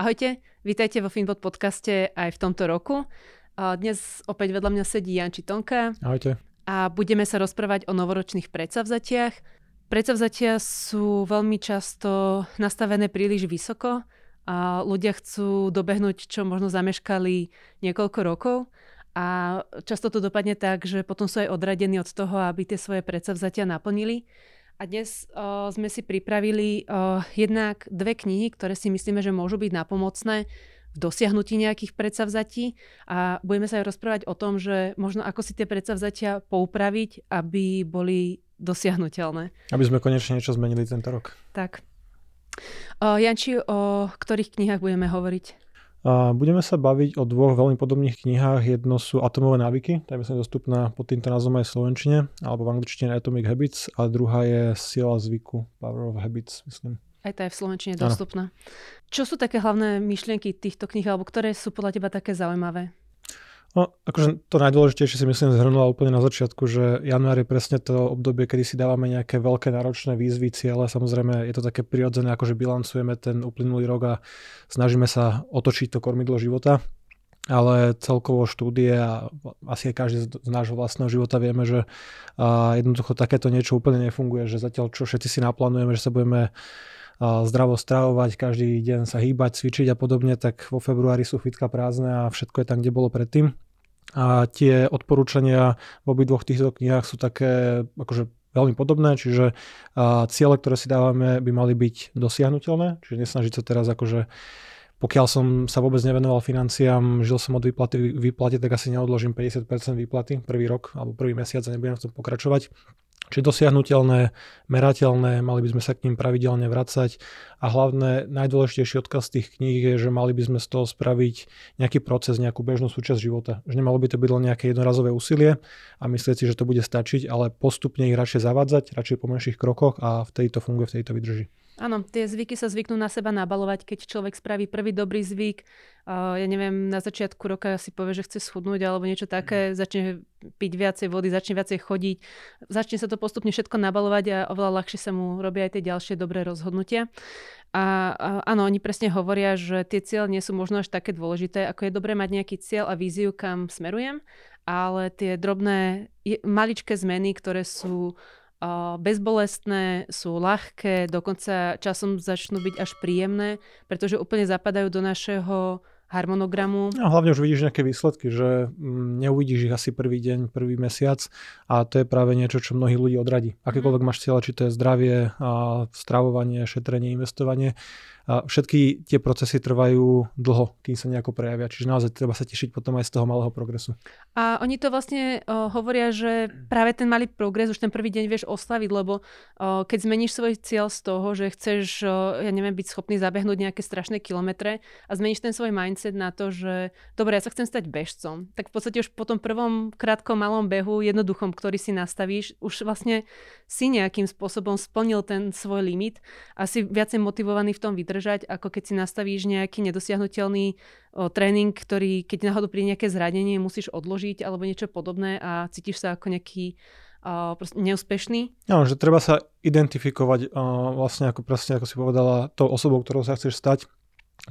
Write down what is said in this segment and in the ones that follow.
Ahojte, vítajte vo Finbot podcaste aj v tomto roku. Dnes opäť vedľa mňa sedí Janči Tonka. Ahojte. A budeme sa rozprávať o novoročných predsavzatiach. Predsavzatia sú veľmi často nastavené príliš vysoko a ľudia chcú dobehnúť, čo možno zameškali niekoľko rokov. A často to dopadne tak, že potom sú aj odradení od toho, aby tie svoje predsavzatia naplnili. A dnes uh, sme si pripravili uh, jednak dve knihy, ktoré si myslíme, že môžu byť napomocné v dosiahnutí nejakých predsavzatí a budeme sa aj rozprávať o tom, že možno ako si tie predsavzatia poupraviť, aby boli dosiahnutelné. Aby sme konečne niečo zmenili tento rok. Tak. Uh, Janči, o ktorých knihách budeme hovoriť? A budeme sa baviť o dvoch veľmi podobných knihách. Jedno sú Atomové návyky, tá je myslím dostupná pod týmto názvom aj v slovenčine, alebo v angličtine Atomic Habits, a druhá je Sila zvyku, Power of Habits, myslím. Aj tá je v slovenčine dostupná. Ano. Čo sú také hlavné myšlienky týchto kníh, alebo ktoré sú podľa teba také zaujímavé? No, akože to najdôležitejšie si myslím zhrnula úplne na začiatku, že január je presne to obdobie, kedy si dávame nejaké veľké náročné výzvy, ciele. Samozrejme je to také prirodzené, akože bilancujeme ten uplynulý rok a snažíme sa otočiť to kormidlo života. Ale celkovo štúdie a asi aj každý z nášho vlastného života vieme, že jednoducho takéto niečo úplne nefunguje, že zatiaľ čo všetci si naplánujeme, že sa budeme zdravo stravovať, každý deň sa hýbať, cvičiť a podobne, tak vo februári sú fitka prázdne a všetko je tam, kde bolo predtým. A tie odporúčania v obidvoch týchto knihách sú také akože veľmi podobné, čiže a ciele, ktoré si dávame, by mali byť dosiahnutelné, čiže nesnažiť sa teraz akože pokiaľ som sa vôbec nevenoval financiám, žil som od výplaty výplaty, tak asi neodložím 50% výplaty prvý rok alebo prvý mesiac a nebudem v tom pokračovať. Čiže dosiahnutelné, merateľné, mali by sme sa k ním pravidelne vracať a hlavné, najdôležitejší odkaz tých kníh je, že mali by sme z toho spraviť nejaký proces, nejakú bežnú súčasť života. Že nemalo by to byť len nejaké jednorazové úsilie a myslieť si, že to bude stačiť, ale postupne ich radšej zavádzať, radšej po menších krokoch a vtedy to funguje, vtedy to vydrží. Áno, tie zvyky sa zvyknú na seba nabalovať, keď človek spraví prvý dobrý zvyk. Ja neviem, na začiatku roka si povie, že chce schudnúť alebo niečo také, začne piť viacej vody, začne viacej chodiť, začne sa to postupne všetko nabalovať a oveľa ľahšie sa mu robia aj tie ďalšie dobré rozhodnutia. A, a áno, oni presne hovoria, že tie cieľ nie sú možno až také dôležité, ako je dobré mať nejaký cieľ a víziu, kam smerujem, ale tie drobné, maličké zmeny, ktoré sú bezbolestné, sú ľahké, dokonca časom začnú byť až príjemné, pretože úplne zapadajú do našeho harmonogramu. A hlavne už vidíš nejaké výsledky, že mm, neuvidíš ich asi prvý deň, prvý mesiac a to je práve niečo, čo mnohí ľudí odradí. Akékoľvek máš cieľa, či to je zdravie, a stravovanie, šetrenie, investovanie, všetky tie procesy trvajú dlho, kým sa nejako prejavia. Čiže naozaj treba sa tešiť potom aj z toho malého progresu. A oni to vlastne o, hovoria, že práve ten malý progres už ten prvý deň vieš oslaviť, lebo o, keď zmeníš svoj cieľ z toho, že chceš, o, ja neviem, byť schopný zabehnúť nejaké strašné kilometre a zmeníš ten svoj mindset na to, že dobre, ja sa chcem stať bežcom, tak v podstate už po tom prvom krátkom malom behu, jednoduchom, ktorý si nastavíš, už vlastne si nejakým spôsobom splnil ten svoj limit a si viacej motivovaný v tom vydržať vydržať, ako keď si nastavíš nejaký nedosiahnutelný o, tréning, ktorý, keď náhodou príde nejaké zranenie, musíš odložiť alebo niečo podobné a cítiš sa ako nejaký o, neúspešný. No, že treba sa identifikovať o, vlastne ako, presne, ako si povedala, tou osobou, ktorou sa chceš stať.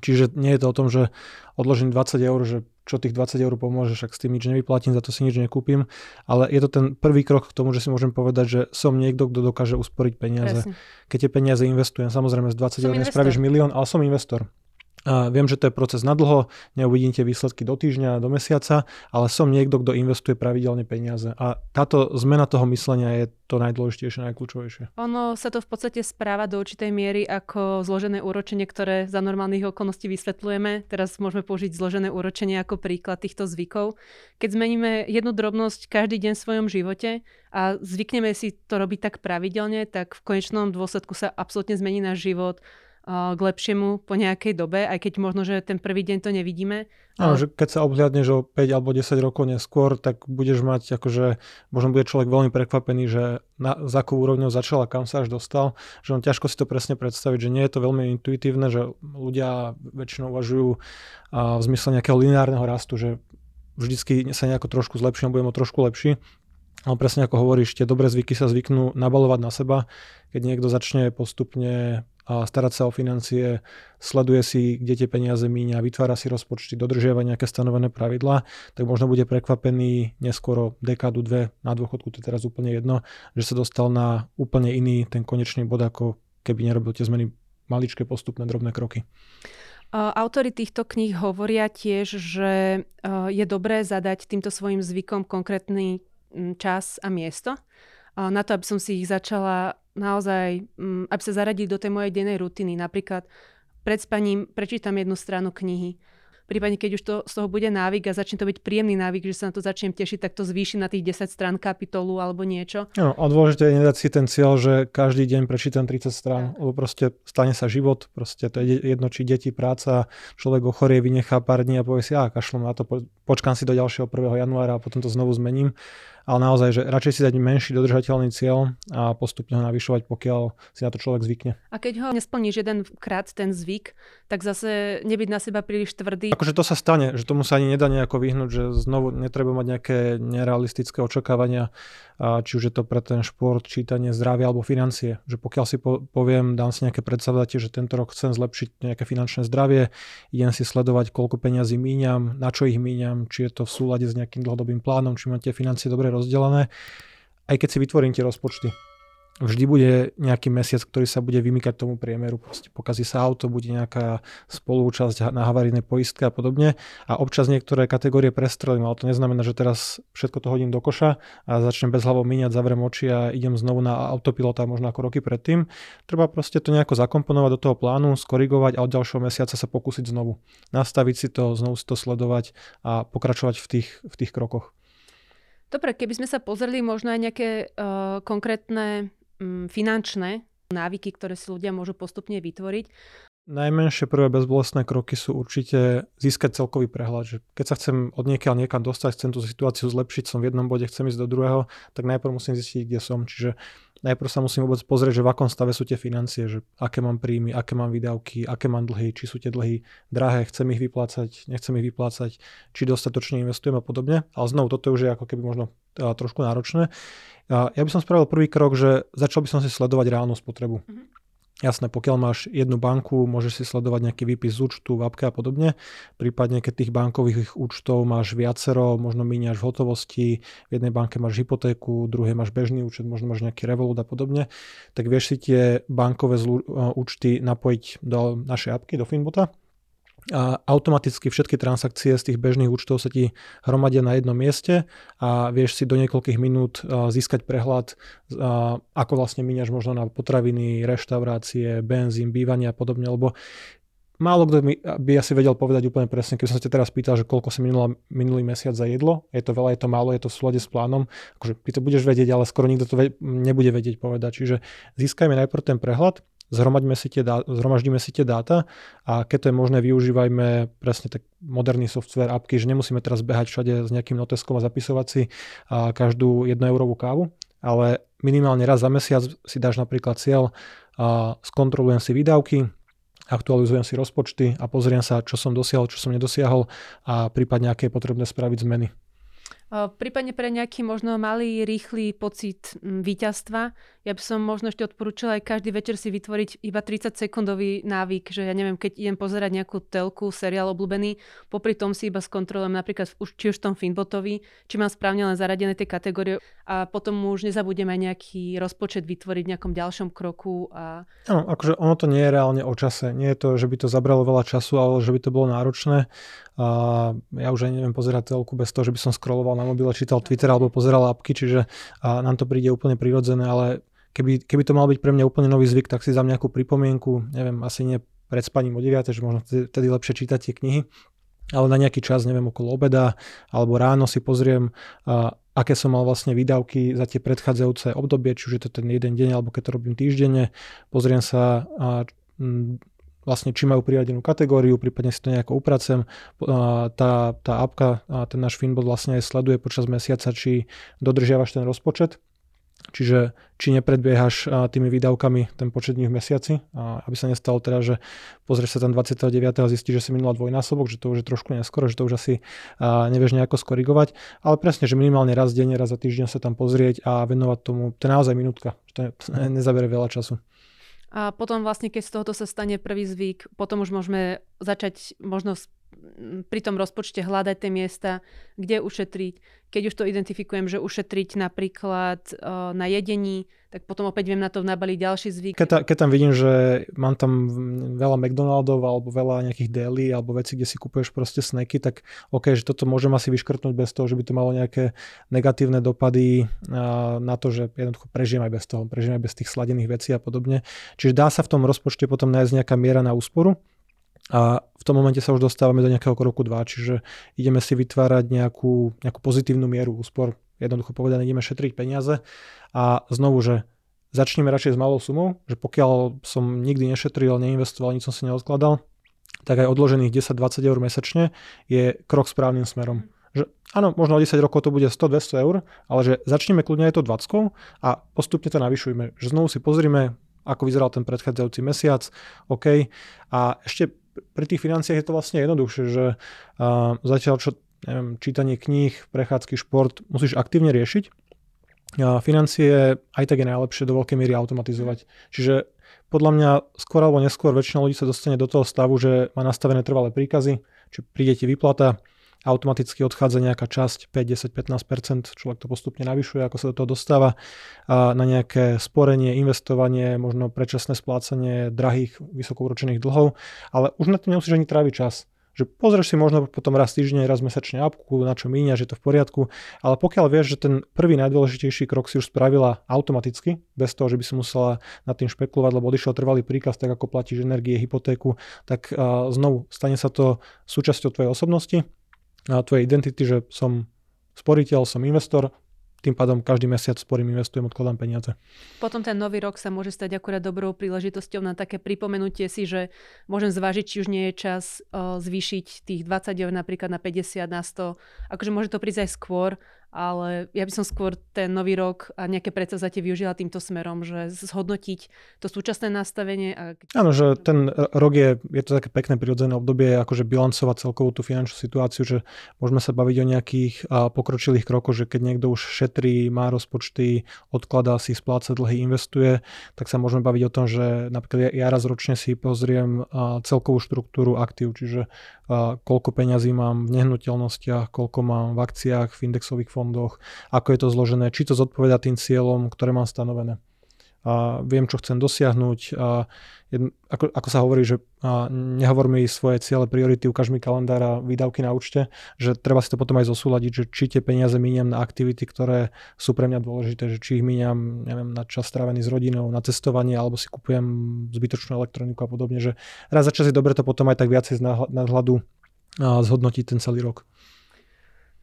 Čiže nie je to o tom, že odložím 20 eur, že čo tých 20 eur pomôže, však s tým nič nevyplatím, za to si nič nekúpim, ale je to ten prvý krok k tomu, že si môžem povedať, že som niekto, kto dokáže usporiť peniaze. Presne. Keď tie peniaze investujem, samozrejme z 20 eur nespravíš milión, ale som investor. Viem, že to je proces na dlho, neuvidím tie výsledky do týždňa, do mesiaca, ale som niekto, kto investuje pravidelne peniaze. A táto zmena toho myslenia je to najdôležitejšie, najkľúčovejšie. Ono sa to v podstate správa do určitej miery ako zložené úročenie, ktoré za normálnych okolností vysvetľujeme. Teraz môžeme použiť zložené úročenie ako príklad týchto zvykov. Keď zmeníme jednu drobnosť každý deň v svojom živote a zvykneme si to robiť tak pravidelne, tak v konečnom dôsledku sa absolútne zmení náš život k lepšiemu po nejakej dobe, aj keď možno, že ten prvý deň to nevidíme. Áno, že keď sa obhľadneš o 5 alebo 10 rokov neskôr, tak budeš mať akože, možno bude človek veľmi prekvapený, že na, za akou úrovňou začal a kam sa až dostal, že on ťažko si to presne predstaviť, že nie je to veľmi intuitívne, že ľudia väčšinou uvažujú a, v zmysle nejakého lineárneho rastu, že vždycky sa nejako trošku zlepším, budem o trošku lepší. Ale presne ako hovoríš, tie dobré zvyky sa zvyknú nabalovať na seba. Keď niekto začne postupne starať sa o financie, sleduje si, kde tie peniaze míňa, vytvára si rozpočty, dodržiava nejaké stanovené pravidlá, tak možno bude prekvapený neskoro dekádu, dve na dôchodku, to je teraz úplne jedno, že sa dostal na úplne iný ten konečný bod, ako keby nerobil tie zmeny maličké postupné drobné kroky. Autori týchto kníh hovoria tiež, že je dobré zadať týmto svojim zvykom konkrétny čas a miesto na to, aby som si ich začala naozaj, aby sa zaradili do tej mojej dennej rutiny. Napríklad pred spaním prečítam jednu stranu knihy prípadne keď už to, z toho bude návyk a začne to byť príjemný návyk, že sa na to začnem tešiť, tak to zvýši na tých 10 strán kapitolu alebo niečo. No, a dôležité je nedať si ten cieľ, že každý deň prečítam 30 strán, ja. lebo proste stane sa život, proste to je jedno, či deti, práca, človek ochorie, vynechá pár dní a povie si, a kašlom na to, počkám si do ďalšieho 1. januára a potom to znovu zmením ale naozaj, že radšej si dať menší dodržateľný cieľ a postupne ho navyšovať, pokiaľ si na to človek zvykne. A keď ho nesplníš jeden krát ten zvyk, tak zase nebyť na seba príliš tvrdý. Akože to sa stane, že tomu sa ani nedá nejako vyhnúť, že znovu netreba mať nejaké nerealistické očakávania, či už je to pre ten šport, čítanie, zdravie alebo financie. Že pokiaľ si po, poviem, dám si nejaké predsavzatie, že tento rok chcem zlepšiť nejaké finančné zdravie, idem si sledovať, koľko peňazí míňam, na čo ich míňam, či je to v súlade s nejakým dlhodobým plánom, či máte financie dobre rozdelené, aj keď si vytvorím tie rozpočty vždy bude nejaký mesiac, ktorý sa bude vymykať tomu priemeru. Proste pokazí sa auto, bude nejaká spolúčasť na havarijnej poistke a podobne. A občas niektoré kategórie prestrelím, ale to neznamená, že teraz všetko to hodím do koša a začnem bez hlavou míňať, zavrem oči a idem znovu na autopilota možno ako roky predtým. Treba proste to nejako zakomponovať do toho plánu, skorigovať a od ďalšieho mesiaca sa pokúsiť znovu. Nastaviť si to, znovu si to sledovať a pokračovať v tých, v tých krokoch. Dobre, keby sme sa pozreli možno aj nejaké uh, konkrétne finančné návyky, ktoré si ľudia môžu postupne vytvoriť. Najmenšie prvé bezbolestné kroky sú určite získať celkový prehľad. Že keď sa chcem od niekiaľ niekam dostať, chcem tú situáciu zlepšiť, som v jednom bode, chcem ísť do druhého, tak najprv musím zistiť, kde som. Čiže najprv sa musím vôbec pozrieť, že v akom stave sú tie financie, že aké mám príjmy, aké mám výdavky, aké mám dlhy, či sú tie dlhy drahé, chcem ich vyplácať, nechcem ich vyplácať, či dostatočne investujem a podobne. Ale znovu, toto už je ako keby možno trošku náročné. Ja by som spravil prvý krok, že začal by som si sledovať reálnu spotrebu. Mm-hmm. Jasné, pokiaľ máš jednu banku, môžeš si sledovať nejaký výpis z účtu, v apke a podobne. Prípadne, keď tých bankových účtov máš viacero, možno míňaš v hotovosti, v jednej banke máš hypotéku, druhej máš bežný účet, možno máš nejaký Revolut a podobne, tak vieš si tie bankové zlu- účty napojiť do našej apky, do Finbota a automaticky všetky transakcie z tých bežných účtov sa ti hromadia na jednom mieste a vieš si do niekoľkých minút získať prehľad, ako vlastne míňaš možno na potraviny, reštaurácie, benzín, bývanie a podobne, lebo málo kto by asi vedel povedať úplne presne, keď som sa te teraz pýtal, že koľko si minula, minulý mesiac za jedlo, je to veľa, je to málo, je to v súlade s plánom, akože ty to budeš vedieť, ale skoro nikto to nebude vedieť povedať, čiže získajme najprv ten prehľad, zhromaďme si tie dá, zhromaždíme si tie dáta a keď to je možné, využívajme presne tak moderný software, apky, že nemusíme teraz behať všade s nejakým noteskom a zapisovať si a každú 1 eurovú kávu, ale minimálne raz za mesiac si dáš napríklad cieľ a skontrolujem si výdavky, aktualizujem si rozpočty a pozriem sa, čo som dosiahol, čo som nedosiahol a prípadne aké je potrebné spraviť zmeny. Prípadne pre nejaký možno malý, rýchly pocit víťazstva, ja by som možno ešte odporúčala aj každý večer si vytvoriť iba 30 sekundový návyk, že ja neviem, keď idem pozerať nejakú telku, seriál obľúbený, popri tom si iba skontrolujem napríklad už, či už tom Finbotovi, či mám správne len zaradené tie kategórie a potom už nezabudem aj nejaký rozpočet vytvoriť v nejakom ďalšom kroku. A... Áno, akože ono to nie je reálne o čase. Nie je to, že by to zabralo veľa času, ale že by to bolo náročné. A ja už aj neviem pozerať telku bez toho, že by som scrolloval na mobile, čítal Twitter alebo pozeral apky, čiže nám to príde úplne prirodzené, ale keby, keby to mal byť pre mňa úplne nový zvyk, tak si dám nejakú pripomienku, neviem, asi nie pred spaním o 9, že možno vtedy lepšie čítať tie knihy, ale na nejaký čas, neviem, okolo obeda alebo ráno si pozriem, a, aké som mal vlastne výdavky za tie predchádzajúce obdobie, či už je to ten jeden deň alebo keď to robím týždenne, pozriem sa a, m, vlastne či majú priradenú kategóriu, prípadne si to nejako upracem. Tá, tá apka, ten náš Finbot vlastne aj sleduje počas mesiaca, či dodržiavaš ten rozpočet. Čiže či nepredbiehaš tými výdavkami ten počet dní v mesiaci, aby sa nestalo teda, že pozrieš sa tam 29. a zistíš, že si minula dvojnásobok, že to už je trošku neskoro, že to už asi nevieš nejako skorigovať, ale presne, že minimálne raz denne, raz za týždeň sa tam pozrieť a venovať tomu, to je naozaj minútka, je, to nezabere veľa času. A potom vlastne, keď z tohoto sa stane prvý zvyk, potom už môžeme začať možno pri tom rozpočte hľadať tie miesta, kde ušetriť. Keď už to identifikujem, že ušetriť napríklad uh, na jedení, tak potom opäť viem na to nabaliť ďalší zvyk. Keď, ta, keď tam vidím, že mám tam veľa McDonaldov alebo veľa nejakých deli alebo veci, kde si kupuješ proste snacky, tak OK, že toto môžem asi vyškrtnúť bez toho, že by to malo nejaké negatívne dopady uh, na to, že jednoducho prežijem aj bez toho, prežijem aj bez tých sladených vecí a podobne. Čiže dá sa v tom rozpočte potom nájsť nejaká miera na úsporu, a v tom momente sa už dostávame do nejakého kroku 2, čiže ideme si vytvárať nejakú, nejakú pozitívnu mieru úspor. Jednoducho povedané, ideme šetriť peniaze a znovu, že začneme radšej s malou sumou, že pokiaľ som nikdy nešetril, neinvestoval, nič som si neodkladal, tak aj odložených 10-20 eur mesačne je krok správnym smerom. Že áno, možno o 10 rokov to bude 100-200 eur, ale že začneme kľudne aj to 20 a postupne to navyšujme. Že znovu si pozrime, ako vyzeral ten predchádzajúci mesiac, OK. A ešte pri tých financiách je to vlastne jednoduchšie, že zatiaľ čo neviem, čítanie kníh, prechádzky, šport musíš aktívne riešiť, a financie aj tak je najlepšie do veľkej miery automatizovať. Čiže podľa mňa skôr alebo neskôr väčšina ľudí sa dostane do toho stavu, že má nastavené trvalé príkazy, či príde ti vyplata, automaticky odchádza nejaká časť, 5, 10, 15%, človek to postupne navyšuje, ako sa do toho dostáva, na nejaké sporenie, investovanie, možno predčasné splácanie drahých, vysokouročených dlhov, ale už na to nemusíš ani tráviť čas. Že pozrieš si možno potom raz týždeň, raz mesačne apku, na čo míňa, že je to v poriadku, ale pokiaľ vieš, že ten prvý najdôležitejší krok si už spravila automaticky, bez toho, že by si musela nad tým špekulovať, lebo odišiel trvalý príkaz, tak ako platíš energie, hypotéku, tak uh, znovu stane sa to súčasťou tvojej osobnosti tvojej identity, že som sporiteľ, som investor, tým pádom každý mesiac sporím, investujem, odkladám peniaze. Potom ten nový rok sa môže stať akurát dobrou príležitosťou na také pripomenutie si, že môžem zvážiť, či už nie je čas o, zvýšiť tých 20 eur napríklad na 50, na 100. Akože môže to prísť aj skôr, ale ja by som skôr ten nový rok a nejaké predsavzatie využila týmto smerom, že zhodnotiť to súčasné nastavenie. A... Áno, že ten rok je, je to také pekné prirodzené obdobie, akože bilancovať celkovú tú finančnú situáciu, že môžeme sa baviť o nejakých pokročilých krokoch, že keď niekto už šetrí, má rozpočty, odkladá si, spláca dlhy, investuje, tak sa môžeme baviť o tom, že napríklad ja, raz ročne si pozriem celkovú štruktúru aktív, čiže koľko peňazí mám v nehnuteľnostiach, koľko mám v akciách, v indexových fondoch, ako je to zložené, či to zodpoveda tým cieľom, ktoré mám stanovené. A viem, čo chcem dosiahnuť. A jedn, ako, ako sa hovorí, že a nehovor mi svoje ciele, priority, ukáž mi kalendár a výdavky na účte, že treba si to potom aj zosúľadiť, že či tie peniaze míňam na aktivity, ktoré sú pre mňa dôležité, že či ich míňam neviem, na čas strávený s rodinou, na cestovanie, alebo si kupujem zbytočnú elektroniku a podobne, že raz za čas je dobre to potom aj tak viacej z nadhľadu zhodnotiť ten celý rok.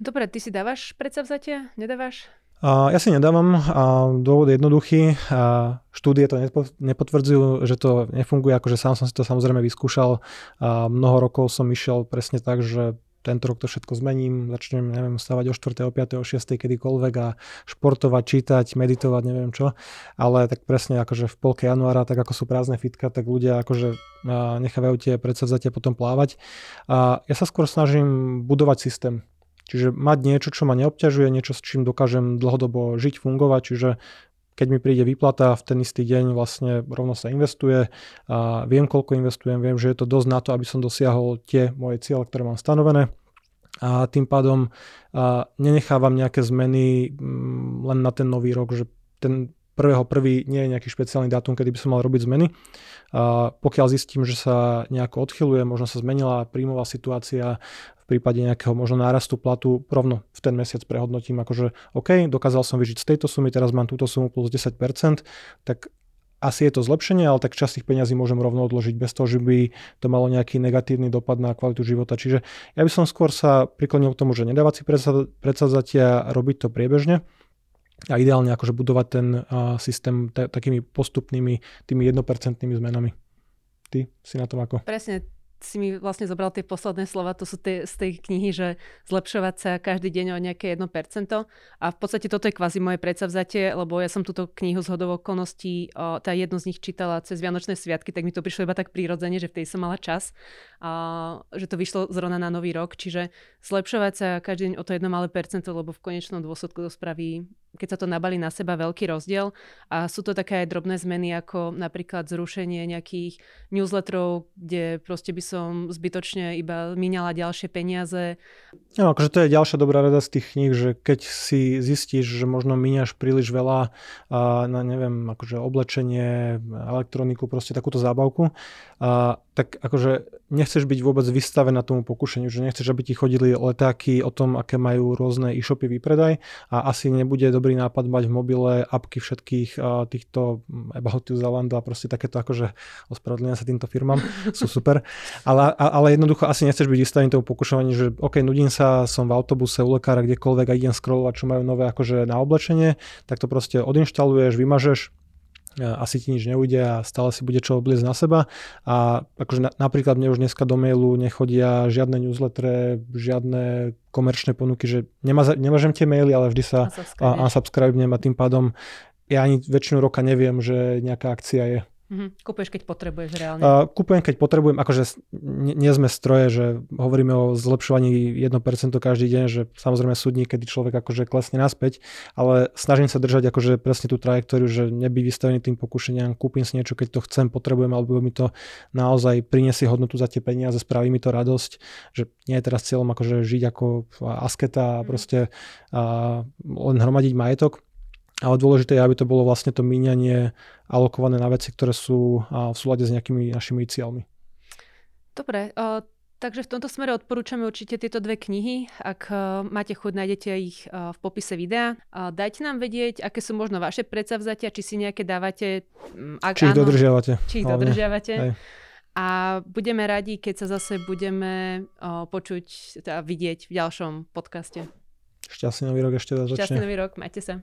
Dobre, ty si dávaš predsavzatia? Nedávaš? Ja si nedávam. A dôvod je jednoduchý. A štúdie to nepotvrdzujú, že to nefunguje. Akože sám som si to samozrejme vyskúšal. A mnoho rokov som išiel presne tak, že tento rok to všetko zmením, začnem, neviem, stávať o 4., o 5., o 6., kedykoľvek a športovať, čítať, meditovať, neviem čo. Ale tak presne akože v polke januára, tak ako sú prázdne fitka, tak ľudia akože nechávajú tie predsavzatia potom plávať. A ja sa skôr snažím budovať systém. Čiže mať niečo, čo ma neobťažuje, niečo, s čím dokážem dlhodobo žiť, fungovať, čiže keď mi príde výplata v ten istý deň vlastne rovno sa investuje a viem koľko investujem, viem, že je to dosť na to, aby som dosiahol tie moje ciele, ktoré mám stanovené a tým pádom a nenechávam nejaké zmeny mm, len na ten nový rok, že ten prvého prvý nie je nejaký špeciálny dátum, kedy by som mal robiť zmeny. A pokiaľ zistím, že sa nejako odchyluje, možno sa zmenila príjmová situácia, prípade nejakého možno nárastu platu rovno v ten mesiac prehodnotím, akože OK, dokázal som vyžiť z tejto sumy, teraz mám túto sumu plus 10%, tak asi je to zlepšenie, ale tak časť tých peňazí môžem rovno odložiť bez toho, že by to malo nejaký negatívny dopad na kvalitu života. Čiže ja by som skôr sa priklonil k tomu, že nedávať si predsavzatia, robiť to priebežne a ideálne akože budovať ten systém takými postupnými, tými jednopercentnými zmenami. Ty si na tom ako? Presne, si mi vlastne zobral tie posledné slova, to sú tie, z tej knihy, že zlepšovať sa každý deň o nejaké 1%. A v podstate toto je kvázi moje predsavzatie, lebo ja som túto knihu z hodov okolností, tá jednu z nich čítala cez Vianočné sviatky, tak mi to prišlo iba tak prirodzene, že v tej som mala čas. Že to vyšlo zrovna na nový rok. Čiže zlepšovať sa každý deň o to jedno malé percento, lebo v konečnom dôsledku to spraví keď sa to nabalí na seba, veľký rozdiel. A sú to také aj drobné zmeny, ako napríklad zrušenie nejakých newsletterov, kde proste by som zbytočne iba míňala ďalšie peniaze. No, akože to je ďalšia dobrá rada z tých kníh, že keď si zistíš, že možno míňaš príliš veľa na neviem, akože oblečenie, elektroniku, proste takúto zábavku, a, tak akože nechceš byť vôbec vystavená tomu pokušeniu, že nechceš, aby ti chodili letáky o tom, aké majú rôzne e-shopy výpredaj a asi nebude dobrý nápad mať v mobile apky všetkých a, týchto About You Zalando a proste takéto akože ospravedlňujem sa týmto firmám, sú super, ale, ale jednoducho asi nechceš byť vystavený tomu pokušovaniu, že OK, nudím sa, som v autobuse, u lekára, kdekoľvek a idem scrollovať, čo majú nové akože na oblečenie, tak to proste odinštaluješ, vymažeš asi ti nič neujde a stále si bude čo obliecť na seba. A akože na, napríklad mne už dneska do mailu nechodia žiadne newslettere, žiadne komerčné ponuky, že nemá, nemážem tie maily, ale vždy sa unsubscribe a tým pádom ja ani väčšinu roka neviem, že nejaká akcia je. Mm-hmm. Kúpuješ, keď potrebuješ reálne? Uh, kúpujem, keď potrebujem. Akože nie, nie sme stroje, že hovoríme o zlepšovaní 1% každý deň, že samozrejme sú dní, kedy človek akože klesne naspäť, ale snažím sa držať akože presne tú trajektóriu, že nebyť vystavený tým pokušeniam, kúpim si niečo, keď to chcem, potrebujem, alebo mi to naozaj priniesie hodnotu za tie peniaze, spraví mi to radosť, že nie je teraz cieľom akože žiť ako asketa a mhm. proste a len hromadiť majetok, ale dôležité je, aby to bolo vlastne to míňanie alokované na veci, ktoré sú v súlade s nejakými našimi cieľmi. Dobre, uh, takže v tomto smere odporúčame určite tieto dve knihy. Ak uh, máte chuť, nájdete ich uh, v popise videa. Uh, dajte nám vedieť, aké sú možno vaše predsavzatia, či si nejaké dávate. Ak či áno, ich dodržiavate. Či ich hlavne. dodržiavate. Hej. A budeme radi, keď sa zase budeme uh, počuť a vidieť v ďalšom podcaste. Šťastný nový rok ešte začne. Šťastný nový rok, majte sa.